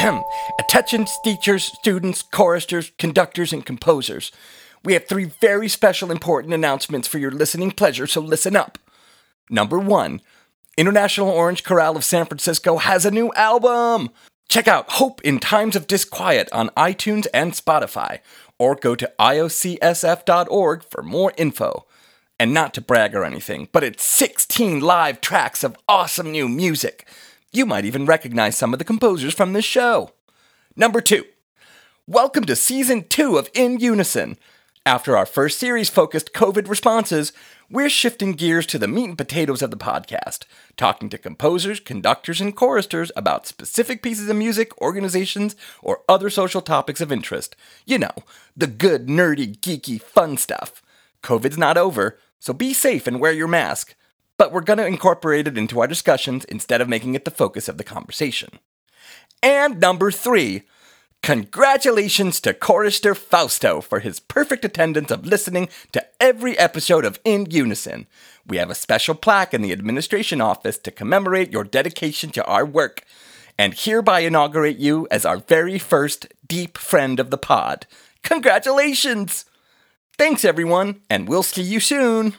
Attention teachers, students, choristers, conductors, and composers. We have three very special important announcements for your listening pleasure, so listen up. Number one, International Orange Chorale of San Francisco has a new album. Check out Hope in Times of Disquiet on iTunes and Spotify, or go to iocsf.org for more info. And not to brag or anything, but it's 16 live tracks of awesome new music. You might even recognize some of the composers from this show. Number two, welcome to season two of In Unison. After our first series focused COVID responses, we're shifting gears to the meat and potatoes of the podcast, talking to composers, conductors, and choristers about specific pieces of music, organizations, or other social topics of interest. You know, the good, nerdy, geeky, fun stuff. COVID's not over, so be safe and wear your mask. But we're going to incorporate it into our discussions instead of making it the focus of the conversation. And number three, congratulations to chorister Fausto for his perfect attendance of listening to every episode of In Unison. We have a special plaque in the administration office to commemorate your dedication to our work, and hereby inaugurate you as our very first deep friend of the pod. Congratulations! Thanks, everyone, and we'll see you soon.